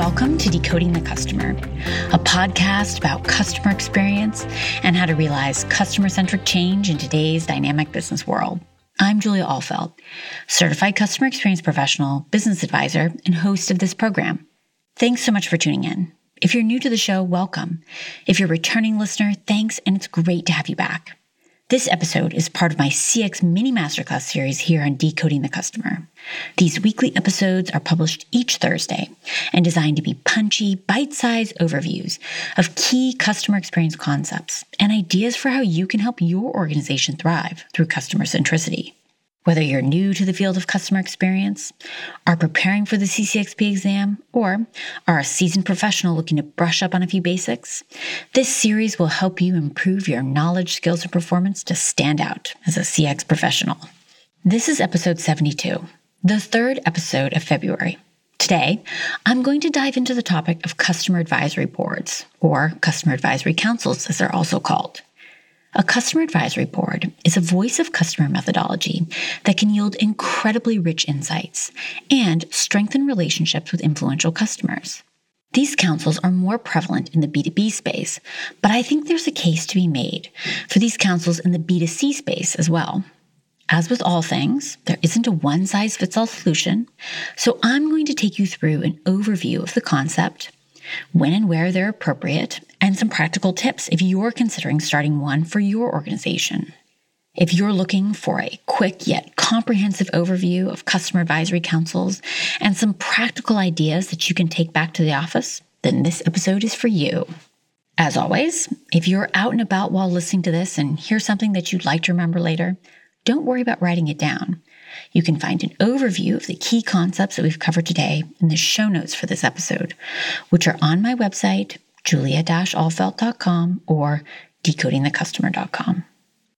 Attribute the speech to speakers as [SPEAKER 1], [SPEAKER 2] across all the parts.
[SPEAKER 1] Welcome to Decoding the Customer, a podcast about customer experience and how to realize customer centric change in today's dynamic business world. I'm Julia Ahlfeldt, certified customer experience professional, business advisor, and host of this program. Thanks so much for tuning in. If you're new to the show, welcome. If you're a returning listener, thanks, and it's great to have you back. This episode is part of my CX mini masterclass series here on Decoding the Customer. These weekly episodes are published each Thursday and designed to be punchy, bite sized overviews of key customer experience concepts and ideas for how you can help your organization thrive through customer centricity. Whether you're new to the field of customer experience, are preparing for the CCXP exam, or are a seasoned professional looking to brush up on a few basics, this series will help you improve your knowledge, skills, and performance to stand out as a CX professional. This is episode 72, the third episode of February. Today, I'm going to dive into the topic of customer advisory boards, or customer advisory councils as they're also called. A customer advisory board is a voice of customer methodology that can yield incredibly rich insights and strengthen relationships with influential customers. These councils are more prevalent in the B2B space, but I think there's a case to be made for these councils in the B2C space as well. As with all things, there isn't a one size fits all solution, so I'm going to take you through an overview of the concept, when and where they're appropriate, and some practical tips if you're considering starting one for your organization. If you're looking for a quick yet comprehensive overview of customer advisory councils and some practical ideas that you can take back to the office, then this episode is for you. As always, if you're out and about while listening to this and hear something that you'd like to remember later, don't worry about writing it down. You can find an overview of the key concepts that we've covered today in the show notes for this episode, which are on my website, julia-ahlfeldt.com or decodingthecustomer.com.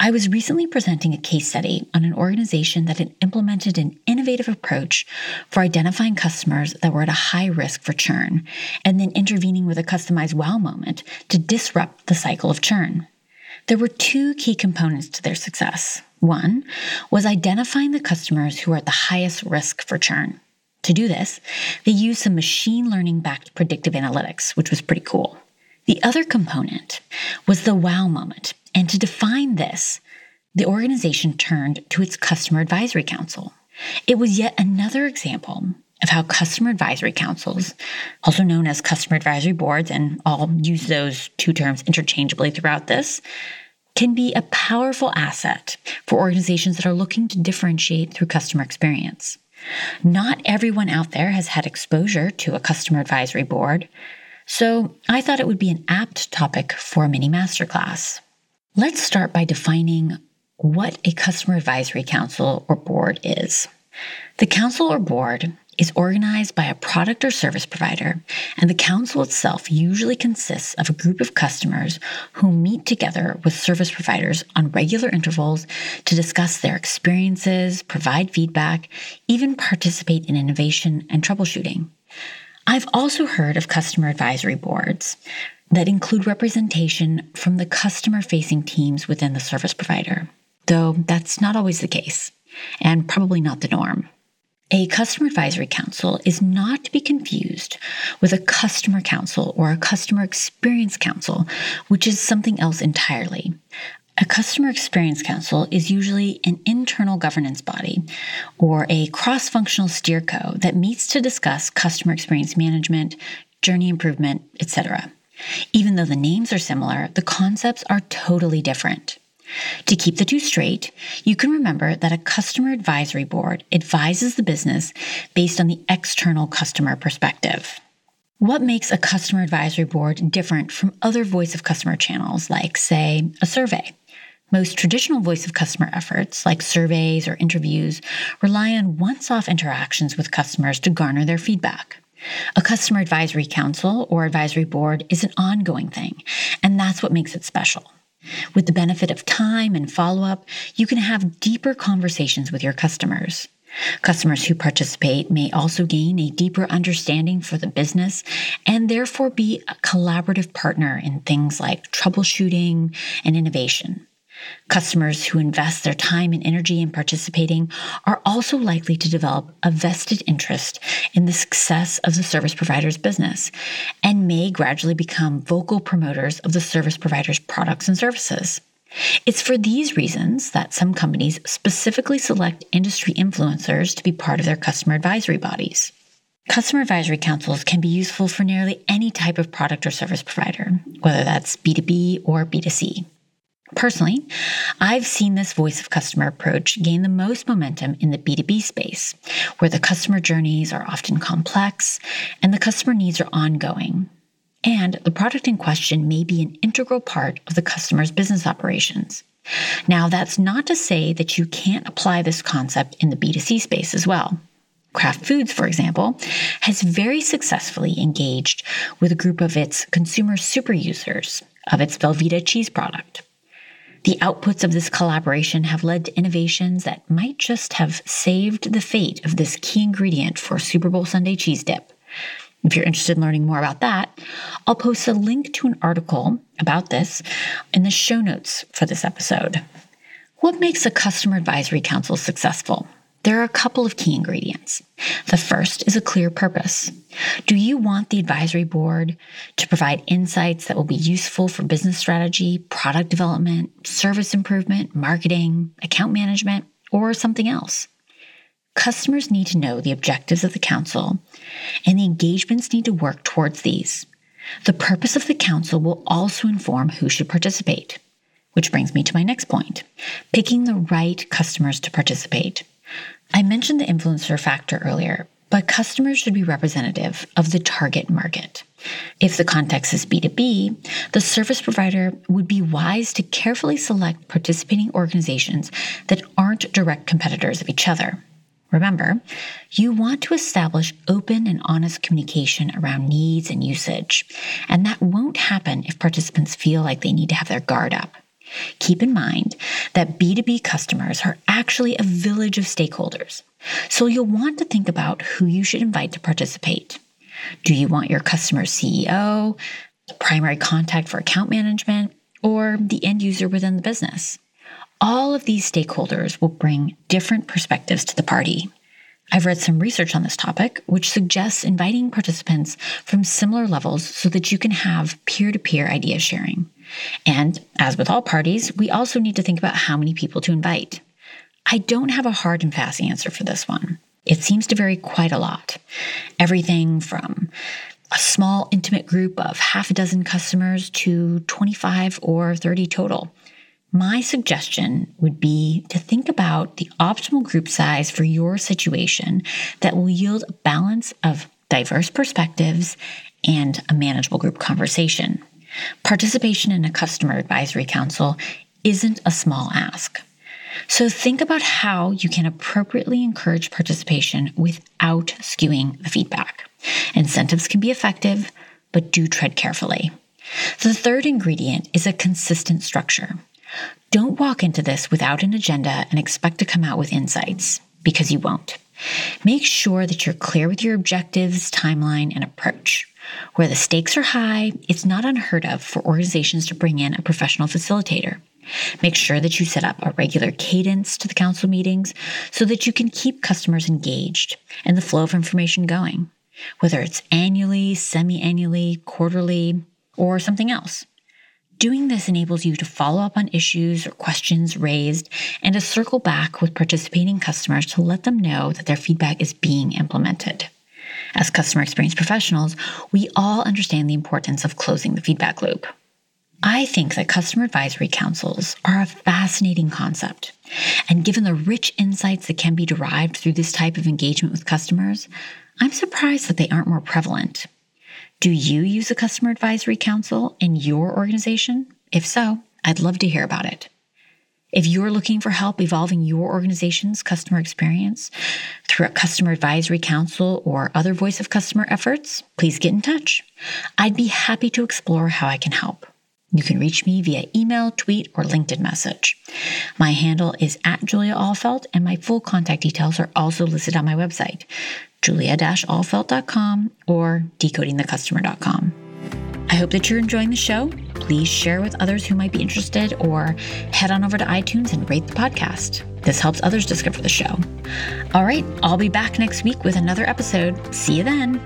[SPEAKER 1] I was recently presenting a case study on an organization that had implemented an innovative approach for identifying customers that were at a high risk for churn and then intervening with a customized wow moment to disrupt the cycle of churn. There were two key components to their success. One was identifying the customers who are at the highest risk for churn. To do this, they used some machine learning backed predictive analytics, which was pretty cool. The other component was the wow moment. And to define this, the organization turned to its customer advisory council. It was yet another example of how customer advisory councils, also known as customer advisory boards, and I'll use those two terms interchangeably throughout this, can be a powerful asset for organizations that are looking to differentiate through customer experience. Not everyone out there has had exposure to a customer advisory board, so I thought it would be an apt topic for a mini masterclass. Let's start by defining what a customer advisory council or board is. The council or board is organized by a product or service provider, and the council itself usually consists of a group of customers who meet together with service providers on regular intervals to discuss their experiences, provide feedback, even participate in innovation and troubleshooting. I've also heard of customer advisory boards that include representation from the customer facing teams within the service provider, though that's not always the case and probably not the norm. A customer advisory council is not to be confused with a customer council or a customer experience council, which is something else entirely. A customer experience council is usually an internal governance body or a cross functional steerco that meets to discuss customer experience management, journey improvement, etc. Even though the names are similar, the concepts are totally different. To keep the two straight, you can remember that a customer advisory board advises the business based on the external customer perspective. What makes a customer advisory board different from other voice of customer channels, like, say, a survey? Most traditional voice of customer efforts, like surveys or interviews, rely on once off interactions with customers to garner their feedback. A customer advisory council or advisory board is an ongoing thing, and that's what makes it special. With the benefit of time and follow up, you can have deeper conversations with your customers. Customers who participate may also gain a deeper understanding for the business and therefore be a collaborative partner in things like troubleshooting and innovation. Customers who invest their time and energy in participating are also likely to develop a vested interest in the success of the service provider's business and may gradually become vocal promoters of the service provider's products and services. It's for these reasons that some companies specifically select industry influencers to be part of their customer advisory bodies. Customer advisory councils can be useful for nearly any type of product or service provider, whether that's B2B or B2C. Personally, I've seen this voice of customer approach gain the most momentum in the B2B space, where the customer journeys are often complex and the customer needs are ongoing. And the product in question may be an integral part of the customer's business operations. Now, that's not to say that you can't apply this concept in the B2C space as well. Kraft Foods, for example, has very successfully engaged with a group of its consumer super users of its Velveeta cheese product. The outputs of this collaboration have led to innovations that might just have saved the fate of this key ingredient for Super Bowl Sunday cheese dip. If you're interested in learning more about that, I'll post a link to an article about this in the show notes for this episode. What makes a customer advisory council successful? There are a couple of key ingredients. The first is a clear purpose. Do you want the advisory board to provide insights that will be useful for business strategy, product development, service improvement, marketing, account management, or something else? Customers need to know the objectives of the council, and the engagements need to work towards these. The purpose of the council will also inform who should participate. Which brings me to my next point picking the right customers to participate. I mentioned the influencer factor earlier, but customers should be representative of the target market. If the context is B2B, the service provider would be wise to carefully select participating organizations that aren't direct competitors of each other. Remember, you want to establish open and honest communication around needs and usage, and that won't happen if participants feel like they need to have their guard up. Keep in mind that B2B customers are actually a village of stakeholders, so you'll want to think about who you should invite to participate. Do you want your customer CEO, the primary contact for account management, or the end user within the business? All of these stakeholders will bring different perspectives to the party. I've read some research on this topic, which suggests inviting participants from similar levels so that you can have peer to peer idea sharing. And as with all parties, we also need to think about how many people to invite. I don't have a hard and fast answer for this one. It seems to vary quite a lot. Everything from a small, intimate group of half a dozen customers to 25 or 30 total. My suggestion would be to think about the optimal group size for your situation that will yield a balance of diverse perspectives and a manageable group conversation. Participation in a customer advisory council isn't a small ask. So think about how you can appropriately encourage participation without skewing the feedback. Incentives can be effective, but do tread carefully. The third ingredient is a consistent structure. Don't walk into this without an agenda and expect to come out with insights, because you won't. Make sure that you're clear with your objectives, timeline, and approach. Where the stakes are high, it's not unheard of for organizations to bring in a professional facilitator. Make sure that you set up a regular cadence to the council meetings so that you can keep customers engaged and the flow of information going, whether it's annually, semi annually, quarterly, or something else. Doing this enables you to follow up on issues or questions raised and to circle back with participating customers to let them know that their feedback is being implemented. As customer experience professionals, we all understand the importance of closing the feedback loop. I think that customer advisory councils are a fascinating concept. And given the rich insights that can be derived through this type of engagement with customers, I'm surprised that they aren't more prevalent. Do you use a customer advisory council in your organization? If so, I'd love to hear about it. If you're looking for help evolving your organization's customer experience through a customer advisory council or other voice of customer efforts, please get in touch. I'd be happy to explore how I can help. You can reach me via email, tweet, or LinkedIn message. My handle is at Julia Ahlfeldt, and my full contact details are also listed on my website, julia-ahlfeldt.com or decodingthecustomer.com. I hope that you're enjoying the show. Please share with others who might be interested or head on over to iTunes and rate the podcast. This helps others discover the show. All right, I'll be back next week with another episode. See you then.